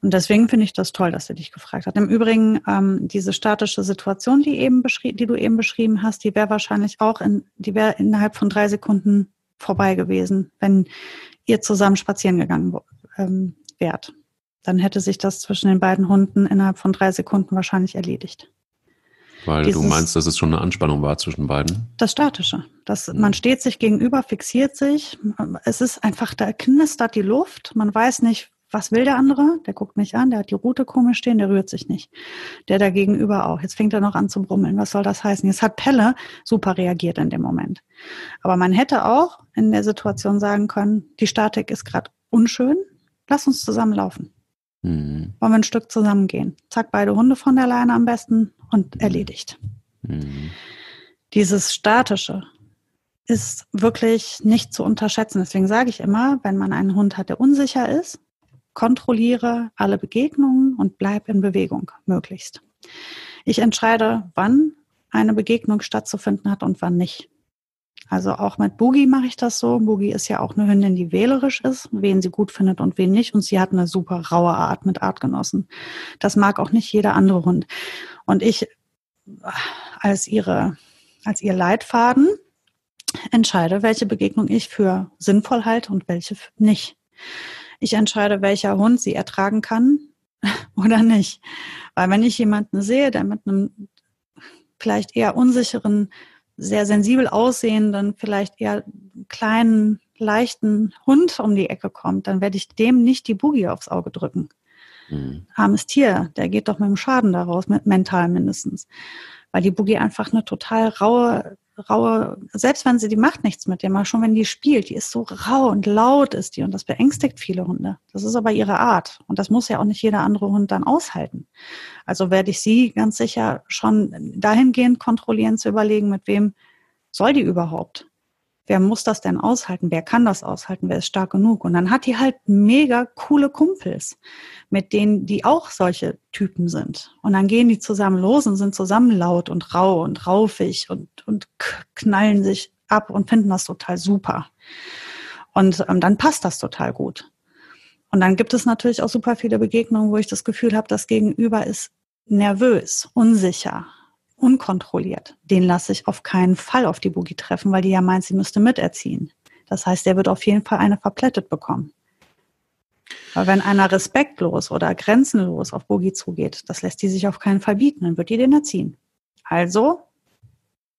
Und deswegen finde ich das toll, dass er dich gefragt hat. Im Übrigen, ähm, diese statische Situation, die, eben die du eben beschrieben hast, die wäre wahrscheinlich auch in, die wäre innerhalb von drei Sekunden vorbei gewesen, wenn ihr zusammen spazieren gegangen ähm, wärt. Dann hätte sich das zwischen den beiden Hunden innerhalb von drei Sekunden wahrscheinlich erledigt. Weil Dieses, du meinst, dass es schon eine Anspannung war zwischen beiden? Das Statische. Das, mhm. Man steht sich gegenüber, fixiert sich. Es ist einfach, da knistert die Luft. Man weiß nicht, was will der andere? Der guckt mich an, der hat die Route komisch stehen, der rührt sich nicht. Der da gegenüber auch. Jetzt fängt er noch an zu brummeln. Was soll das heißen? Jetzt hat Pelle super reagiert in dem Moment. Aber man hätte auch in der Situation sagen können, die Statik ist gerade unschön, lass uns zusammenlaufen. Mhm. Wollen wir ein Stück zusammengehen? Zack, beide Hunde von der Leine am besten und erledigt. Mhm. Dieses Statische ist wirklich nicht zu unterschätzen. Deswegen sage ich immer, wenn man einen Hund hat, der unsicher ist, kontrolliere alle Begegnungen und bleib in Bewegung möglichst. Ich entscheide, wann eine Begegnung stattzufinden hat und wann nicht. Also auch mit Boogie mache ich das so. Boogie ist ja auch eine Hündin, die wählerisch ist, wen sie gut findet und wen nicht. Und sie hat eine super raue Art mit Artgenossen. Das mag auch nicht jeder andere Hund. Und ich als ihre, als ihr Leitfaden entscheide, welche Begegnung ich für sinnvoll halte und welche nicht. Ich entscheide, welcher Hund sie ertragen kann oder nicht. Weil wenn ich jemanden sehe, der mit einem vielleicht eher unsicheren, sehr sensibel aussehenden, vielleicht eher kleinen, leichten Hund um die Ecke kommt, dann werde ich dem nicht die Boogie aufs Auge drücken. Mhm. Armes Tier, der geht doch mit dem Schaden daraus, mit mental mindestens. Weil die Boogie einfach eine total raue, raue, selbst wenn sie, die macht nichts mit dir, mal schon wenn die spielt, die ist so rau und laut ist die und das beängstigt viele Hunde. Das ist aber ihre Art und das muss ja auch nicht jeder andere Hund dann aushalten. Also werde ich sie ganz sicher schon dahingehend kontrollieren zu überlegen, mit wem soll die überhaupt? Wer muss das denn aushalten? Wer kann das aushalten? Wer ist stark genug? Und dann hat die halt mega coole Kumpels, mit denen die auch solche Typen sind. Und dann gehen die zusammen los und sind zusammen laut und rau und raufig und, und knallen sich ab und finden das total super. Und ähm, dann passt das total gut. Und dann gibt es natürlich auch super viele Begegnungen, wo ich das Gefühl habe, das Gegenüber ist nervös, unsicher, unkontrolliert. Den lasse ich auf keinen Fall auf die Boogie treffen, weil die ja meint, sie müsste miterziehen. Das heißt, der wird auf jeden Fall eine verplättet bekommen. Weil wenn einer respektlos oder grenzenlos auf Boogie zugeht, das lässt die sich auf keinen Fall bieten, dann wird die den erziehen. Also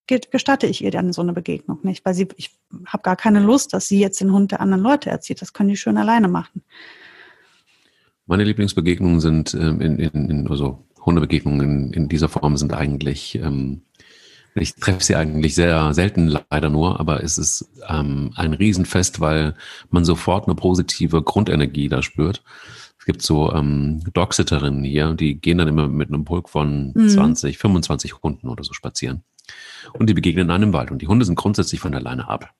gestatte ich ihr dann so eine Begegnung nicht, weil sie, ich habe gar keine Lust, dass sie jetzt den Hund der anderen Leute erzieht. Das können die schön alleine machen. Meine Lieblingsbegegnungen sind ähm, in, in, in also Hundebegegnungen in dieser Form sind eigentlich, ähm, ich treffe sie eigentlich sehr selten leider nur, aber es ist ähm, ein Riesenfest, weil man sofort eine positive Grundenergie da spürt. Es gibt so ähm, Dogsitterinnen hier, die gehen dann immer mit einem Pulk von mhm. 20, 25 Hunden oder so spazieren. Und die begegnen in einem Wald. Und die Hunde sind grundsätzlich von der Leine ab.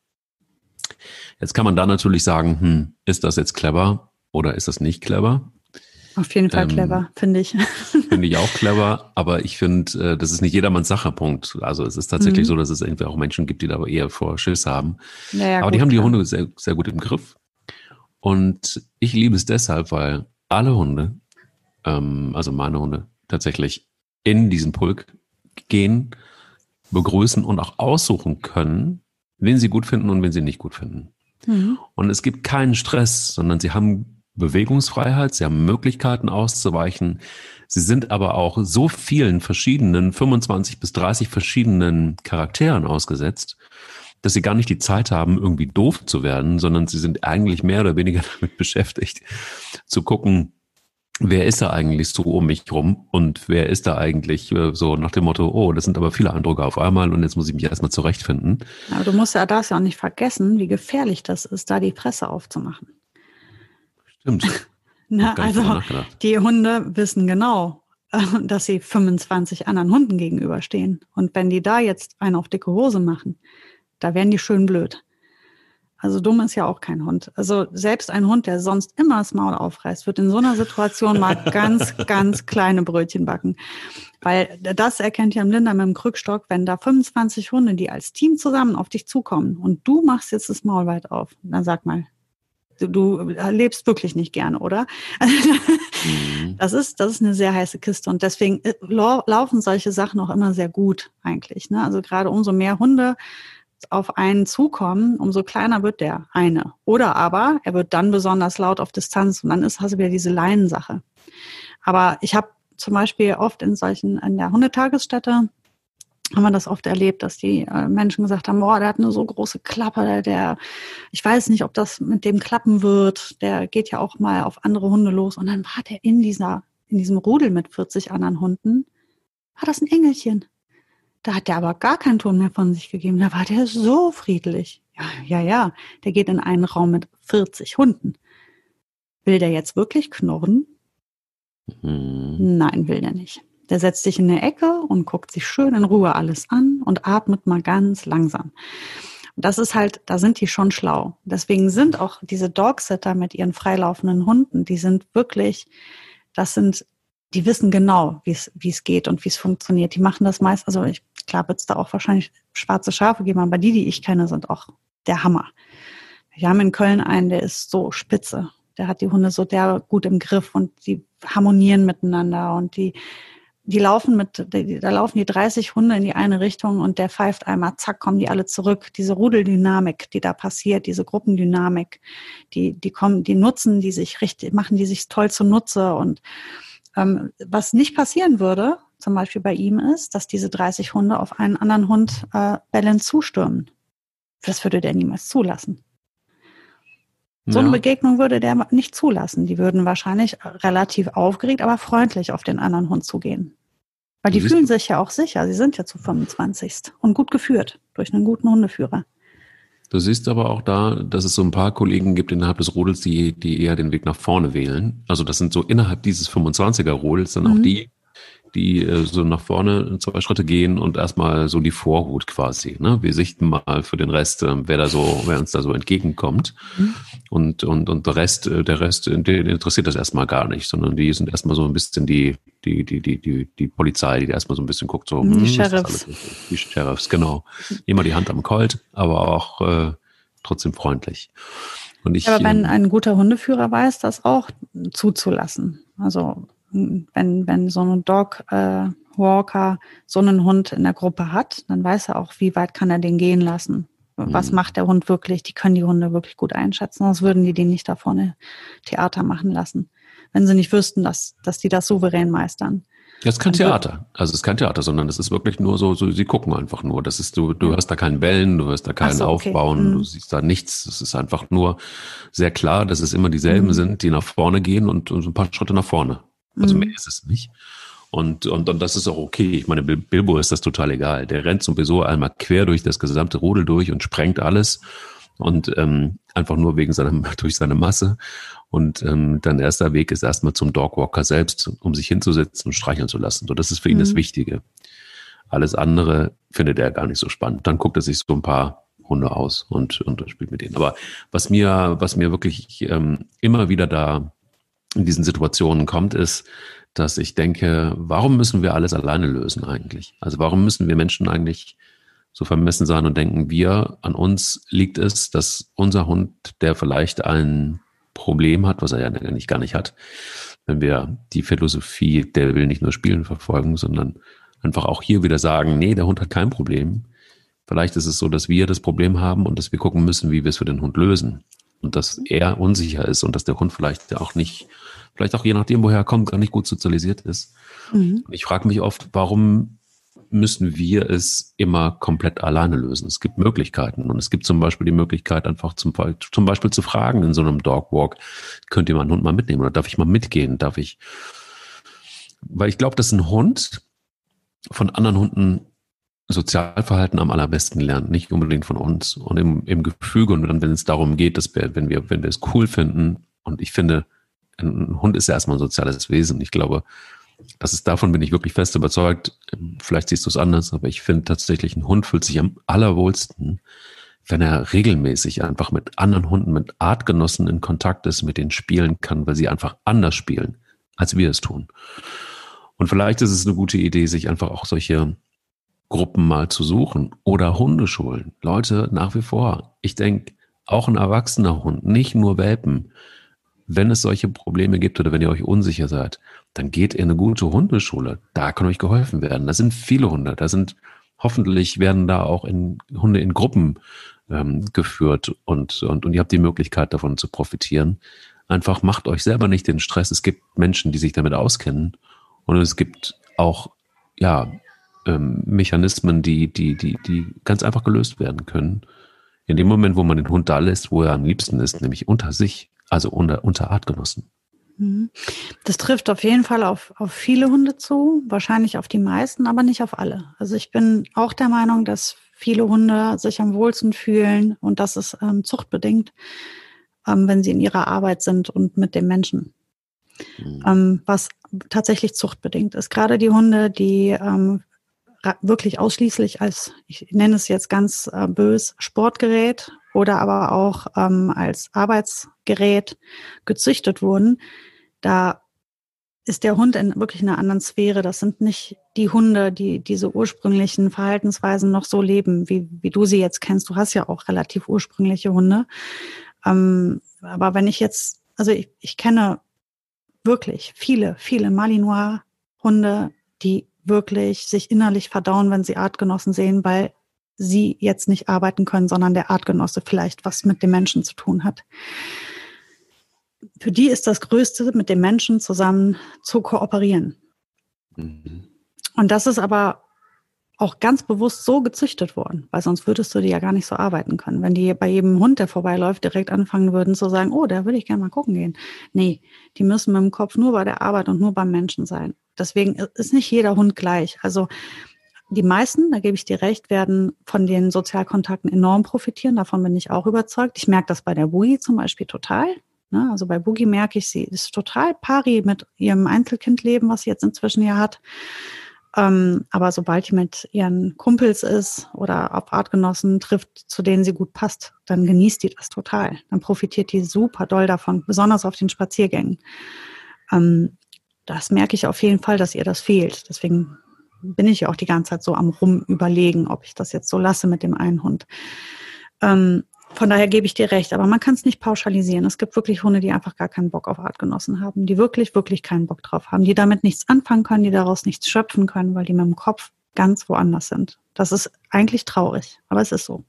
Jetzt kann man da natürlich sagen, hm, ist das jetzt clever oder ist das nicht clever? Auf jeden Fall ähm, clever, finde ich. Finde ich auch clever, aber ich finde, äh, das ist nicht jedermanns Sache, Punkt. Also es ist tatsächlich mhm. so, dass es irgendwie auch Menschen gibt, die da eher vor Schiss haben. Naja, aber gut, die haben die Hunde sehr, sehr gut im Griff. Und ich liebe es deshalb, weil alle Hunde, ähm, also meine Hunde, tatsächlich in diesen Pulk gehen, begrüßen und auch aussuchen können, wen sie gut finden und wen sie nicht gut finden. Mhm. Und es gibt keinen Stress, sondern sie haben Bewegungsfreiheit, sie haben Möglichkeiten auszuweichen. Sie sind aber auch so vielen verschiedenen, 25 bis 30 verschiedenen Charakteren ausgesetzt, dass sie gar nicht die Zeit haben, irgendwie doof zu werden, sondern sie sind eigentlich mehr oder weniger damit beschäftigt, zu gucken, wer ist da eigentlich so um mich rum und wer ist da eigentlich äh, so nach dem Motto, oh, das sind aber viele Eindrücke auf einmal und jetzt muss ich mich erstmal zurechtfinden. Aber du musst ja das ja auch nicht vergessen, wie gefährlich das ist, da die Presse aufzumachen. Stimmt. Na, also die Hunde wissen genau, äh, dass sie 25 anderen Hunden gegenüberstehen. Und wenn die da jetzt einen auf dicke Hose machen, da werden die schön blöd. Also dumm ist ja auch kein Hund. Also selbst ein Hund, der sonst immer das Maul aufreißt, wird in so einer Situation mal ganz, ganz kleine Brötchen backen. Weil das erkennt ja im Linder mit dem Krückstock, wenn da 25 Hunde, die als Team zusammen auf dich zukommen und du machst jetzt das Maul weit auf, dann sag mal, du, du lebst wirklich nicht gerne, oder? Mhm. Das ist, das ist eine sehr heiße Kiste und deswegen äh, laufen solche Sachen auch immer sehr gut eigentlich. Ne? Also gerade umso mehr Hunde auf einen zukommen, umso kleiner wird der eine. Oder aber er wird dann besonders laut auf Distanz und dann ist, hast du wieder diese Leinensache. Aber ich habe zum Beispiel oft in solchen, in der Hundetagesstätte, haben wir das oft erlebt, dass die äh, Menschen gesagt haben, boah, der hat eine so große Klappe, der, der, ich weiß nicht, ob das mit dem klappen wird, der geht ja auch mal auf andere Hunde los. Und dann war der in dieser, in diesem Rudel mit 40 anderen Hunden, war das ein Engelchen. Da hat der aber gar keinen Ton mehr von sich gegeben. Da war der so friedlich. Ja, ja, ja. Der geht in einen Raum mit 40 Hunden. Will der jetzt wirklich knurren? Mhm. Nein, will der nicht. Der setzt sich in eine Ecke und guckt sich schön in Ruhe alles an und atmet mal ganz langsam. das ist halt, da sind die schon schlau. Deswegen sind auch diese Dogsitter mit ihren freilaufenden Hunden, die sind wirklich, das sind die wissen genau, wie es wie es geht und wie es funktioniert. Die machen das meist, also ich, klar wird es da auch wahrscheinlich schwarze Schafe geben, aber die, die ich kenne, sind auch der Hammer. Wir haben in Köln einen, der ist so spitze. Der hat die Hunde so der gut im Griff und die harmonieren miteinander und die, die laufen mit, da laufen die 30 Hunde in die eine Richtung und der pfeift einmal, zack, kommen die alle zurück. Diese Rudeldynamik, die da passiert, diese Gruppendynamik, die, die kommen, die nutzen die sich richtig, machen die sich toll zunutze und ähm, was nicht passieren würde, zum Beispiel bei ihm ist, dass diese 30 Hunde auf einen anderen Hund äh, bellend zustürmen. Das würde der niemals zulassen. So eine Begegnung würde der nicht zulassen. Die würden wahrscheinlich relativ aufgeregt, aber freundlich auf den anderen Hund zugehen. Weil die fühlen sich ja auch sicher. Sie sind ja zu 25. und gut geführt durch einen guten Hundeführer. Du siehst aber auch da, dass es so ein paar Kollegen gibt innerhalb des Rodels, die, die eher den Weg nach vorne wählen. Also das sind so innerhalb dieses 25er Rodels dann mhm. auch die, die äh, so nach vorne zwei Schritte gehen und erstmal so die Vorhut quasi. Ne? Wir sichten mal für den Rest, äh, wer da so, wer uns da so entgegenkommt. Mhm. Und, und, und der Rest, äh, der Rest, den interessiert das erstmal gar nicht, sondern die sind erstmal so ein bisschen die, die, die, die, die, die Polizei, die erstmal so ein bisschen guckt, so, die hm, Sheriffs. Die Sheriffs, genau. Immer die Hand am Colt, aber auch äh, trotzdem freundlich. Und ich, aber wenn ähm, ein guter Hundeführer weiß, das auch zuzulassen. Also wenn, wenn so ein Dog äh, Walker so einen Hund in der Gruppe hat, dann weiß er auch, wie weit kann er den gehen lassen. Was mhm. macht der Hund wirklich? Die können die Hunde wirklich gut einschätzen, sonst würden die den nicht da vorne Theater machen lassen, wenn sie nicht wüssten, dass, dass die das souverän meistern. Das ist kein Theater. Also es ist kein Theater, sondern es ist wirklich nur so, so sie gucken einfach nur. Das ist, du, du hörst da keinen Bellen, du hörst da keinen so, okay. Aufbauen, mhm. du siehst da nichts. Es ist einfach nur sehr klar, dass es immer dieselben mhm. sind, die nach vorne gehen und, und ein paar Schritte nach vorne. Also mhm. mehr ist es nicht. Und, und, und das ist auch okay. Ich meine, Bilbo ist das total egal. Der rennt sowieso einmal quer durch das gesamte Rudel durch und sprengt alles. Und ähm, einfach nur wegen seiner, durch seine Masse. Und ähm, dein erster Weg ist erstmal zum Dogwalker selbst, um sich hinzusetzen und streicheln zu lassen. So, das ist für ihn mhm. das Wichtige. Alles andere findet er gar nicht so spannend. Dann guckt er sich so ein paar Hunde aus und, und spielt mit denen. Aber was mir, was mir wirklich ähm, immer wieder da in diesen Situationen kommt, ist, dass ich denke, warum müssen wir alles alleine lösen eigentlich? Also warum müssen wir Menschen eigentlich so vermessen sein und denken, wir, an uns liegt es, dass unser Hund, der vielleicht ein Problem hat, was er ja eigentlich gar nicht hat, wenn wir die Philosophie, der will nicht nur spielen verfolgen, sondern einfach auch hier wieder sagen, nee, der Hund hat kein Problem. Vielleicht ist es so, dass wir das Problem haben und dass wir gucken müssen, wie wir es für den Hund lösen und dass er unsicher ist und dass der Hund vielleicht auch nicht, vielleicht auch je nachdem, woher er kommt, gar nicht gut sozialisiert ist. Mhm. Ich frage mich oft, warum müssen wir es immer komplett alleine lösen. Es gibt Möglichkeiten und es gibt zum Beispiel die Möglichkeit, einfach zum, zum Beispiel zu fragen in so einem Dogwalk, könnt ihr meinen Hund mal mitnehmen oder darf ich mal mitgehen? Darf ich? Weil ich glaube, dass ein Hund von anderen Hunden Sozialverhalten am allerbesten lernt, nicht unbedingt von uns und im, im Gefüge und dann, wenn es darum geht, dass wir, wenn wir, wenn wir es cool finden und ich finde, ein Hund ist ja erstmal ein soziales Wesen. Ich glaube, das ist davon bin ich wirklich fest überzeugt. Vielleicht siehst du es anders, aber ich finde tatsächlich, ein Hund fühlt sich am allerwohlsten, wenn er regelmäßig einfach mit anderen Hunden, mit Artgenossen in Kontakt ist, mit denen spielen kann, weil sie einfach anders spielen, als wir es tun. Und vielleicht ist es eine gute Idee, sich einfach auch solche Gruppen mal zu suchen oder Hundeschulen. Leute, nach wie vor, ich denke, auch ein erwachsener Hund, nicht nur Welpen, wenn es solche Probleme gibt oder wenn ihr euch unsicher seid, dann geht in eine gute Hundeschule. Da kann euch geholfen werden. Da sind viele Hunde. Da sind hoffentlich werden da auch in, Hunde in Gruppen ähm, geführt und, und, und ihr habt die Möglichkeit davon zu profitieren. Einfach macht euch selber nicht den Stress. Es gibt Menschen, die sich damit auskennen und es gibt auch ja ähm, Mechanismen, die, die, die, die ganz einfach gelöst werden können. In dem Moment, wo man den Hund da lässt, wo er am liebsten ist, nämlich unter sich, also unter, unter Artgenossen. Mhm. Das trifft auf jeden Fall auf, auf viele Hunde zu, wahrscheinlich auf die meisten, aber nicht auf alle. Also ich bin auch der Meinung, dass viele Hunde sich am wohlsten fühlen und das ist ähm, zuchtbedingt, ähm, wenn sie in ihrer Arbeit sind und mit dem Menschen. Mhm. Ähm, was tatsächlich zuchtbedingt ist. Gerade die Hunde, die ähm, wirklich ausschließlich als, ich nenne es jetzt ganz äh, bös, Sportgerät oder aber auch ähm, als Arbeitsgerät gezüchtet wurden, da ist der Hund in wirklich einer anderen Sphäre. Das sind nicht die Hunde, die diese ursprünglichen Verhaltensweisen noch so leben, wie, wie du sie jetzt kennst. Du hast ja auch relativ ursprüngliche Hunde. Ähm, aber wenn ich jetzt, also ich, ich kenne wirklich viele, viele Malinois-Hunde, die wirklich sich innerlich verdauen, wenn sie Artgenossen sehen, weil sie jetzt nicht arbeiten können, sondern der Artgenosse vielleicht was mit dem Menschen zu tun hat. Für die ist das Größte, mit dem Menschen zusammen zu kooperieren. Mhm. Und das ist aber auch ganz bewusst so gezüchtet worden, weil sonst würdest du die ja gar nicht so arbeiten können. Wenn die bei jedem Hund, der vorbeiläuft, direkt anfangen würden zu sagen, oh, da würde ich gerne mal gucken gehen. Nee, die müssen mit dem Kopf nur bei der Arbeit und nur beim Menschen sein. Deswegen ist nicht jeder Hund gleich. Also die meisten, da gebe ich dir recht, werden von den Sozialkontakten enorm profitieren. Davon bin ich auch überzeugt. Ich merke das bei der Boogie zum Beispiel total. Ne? Also bei Boogie merke ich, sie ist total pari mit ihrem Einzelkindleben, was sie jetzt inzwischen ja hat. Ähm, aber sobald sie mit ihren Kumpels ist oder auf Artgenossen trifft, zu denen sie gut passt, dann genießt die das total. Dann profitiert die super doll davon, besonders auf den Spaziergängen. Ähm, das merke ich auf jeden Fall, dass ihr das fehlt. Deswegen bin ich ja auch die ganze Zeit so am Rumüberlegen, ob ich das jetzt so lasse mit dem einen Hund. Ähm, von daher gebe ich dir recht, aber man kann es nicht pauschalisieren. Es gibt wirklich Hunde, die einfach gar keinen Bock auf Artgenossen haben, die wirklich, wirklich keinen Bock drauf haben, die damit nichts anfangen können, die daraus nichts schöpfen können, weil die mit dem Kopf ganz woanders sind. Das ist eigentlich traurig, aber es ist so.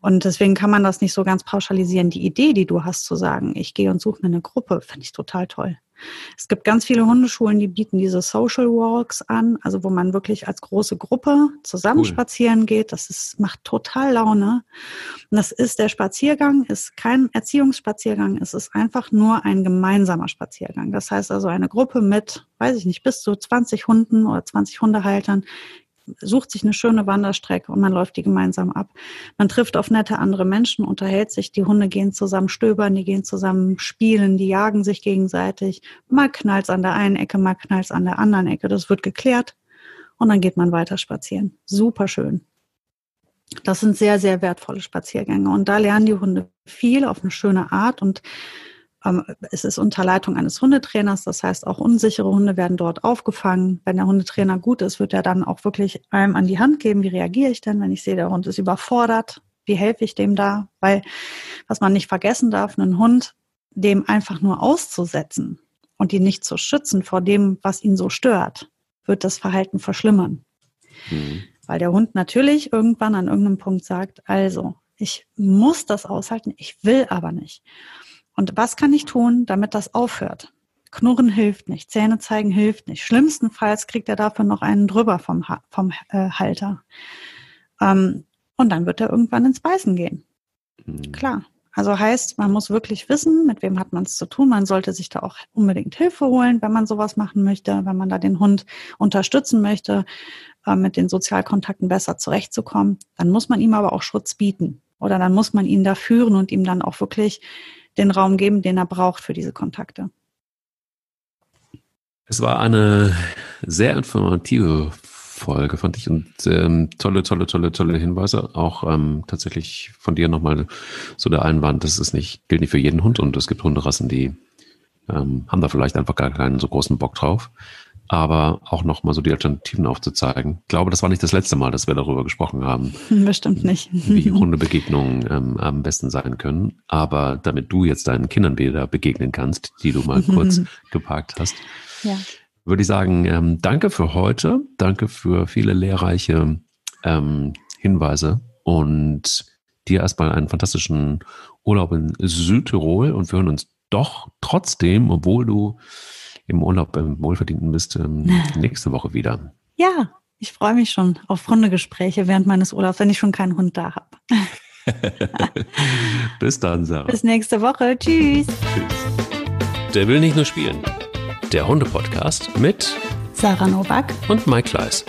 Und deswegen kann man das nicht so ganz pauschalisieren. Die Idee, die du hast zu sagen, ich gehe und suche mir eine Gruppe, finde ich total toll. Es gibt ganz viele Hundeschulen, die bieten diese Social Walks an, also wo man wirklich als große Gruppe zusammen cool. spazieren geht. Das ist, macht total Laune. Und das ist der Spaziergang, ist kein Erziehungsspaziergang, es ist einfach nur ein gemeinsamer Spaziergang. Das heißt also eine Gruppe mit, weiß ich nicht, bis zu 20 Hunden oder 20 Hundehaltern sucht sich eine schöne Wanderstrecke und man läuft die gemeinsam ab. Man trifft auf nette andere Menschen, unterhält sich, die Hunde gehen zusammen stöbern, die gehen zusammen spielen, die jagen sich gegenseitig. Mal knallt's an der einen Ecke, mal knallt's an der anderen Ecke. Das wird geklärt und dann geht man weiter spazieren. Super schön. Das sind sehr, sehr wertvolle Spaziergänge und da lernen die Hunde viel auf eine schöne Art und es ist unter Leitung eines Hundetrainers, das heißt, auch unsichere Hunde werden dort aufgefangen. Wenn der Hundetrainer gut ist, wird er dann auch wirklich einem an die Hand geben, wie reagiere ich denn, wenn ich sehe, der Hund ist überfordert, wie helfe ich dem da? Weil, was man nicht vergessen darf, einen Hund dem einfach nur auszusetzen und ihn nicht zu schützen vor dem, was ihn so stört, wird das Verhalten verschlimmern. Mhm. Weil der Hund natürlich irgendwann an irgendeinem Punkt sagt, also, ich muss das aushalten, ich will aber nicht. Und was kann ich tun, damit das aufhört? Knurren hilft nicht, Zähne zeigen hilft nicht. Schlimmstenfalls kriegt er dafür noch einen drüber vom, vom äh, Halter. Ähm, und dann wird er irgendwann ins Beißen gehen. Mhm. Klar. Also heißt, man muss wirklich wissen, mit wem hat man es zu tun. Man sollte sich da auch unbedingt Hilfe holen, wenn man sowas machen möchte, wenn man da den Hund unterstützen möchte, äh, mit den Sozialkontakten besser zurechtzukommen. Dann muss man ihm aber auch Schutz bieten. Oder dann muss man ihn da führen und ihm dann auch wirklich den Raum geben, den er braucht für diese Kontakte. Es war eine sehr informative Folge, fand ich. Und ähm, tolle, tolle, tolle, tolle Hinweise. Auch ähm, tatsächlich von dir nochmal so der Einwand, das ist nicht, gilt nicht für jeden Hund und es gibt Hunderassen, die ähm, haben da vielleicht einfach gar keinen so großen Bock drauf. Aber auch nochmal so die Alternativen aufzuzeigen. Ich glaube, das war nicht das letzte Mal, dass wir darüber gesprochen haben. Bestimmt nicht. Wie Hundebegegnungen ähm, am besten sein können. Aber damit du jetzt deinen Kindern wieder begegnen kannst, die du mal kurz geparkt hast, ja würde ich sagen, ähm, danke für heute. Danke für viele lehrreiche ähm, Hinweise und dir erstmal einen fantastischen Urlaub in Südtirol und wir hören uns doch trotzdem, obwohl du im Urlaub im Wohlverdienten bist, ähm, nächste Woche wieder. Ja, ich freue mich schon auf Hundegespräche während meines Urlaubs, wenn ich schon keinen Hund da habe. Bis dann, Sarah. Bis nächste Woche. Tschüss. Tschüss. Der will nicht nur spielen der Hunde-Podcast mit Sarah Novak und Mike Kleiss.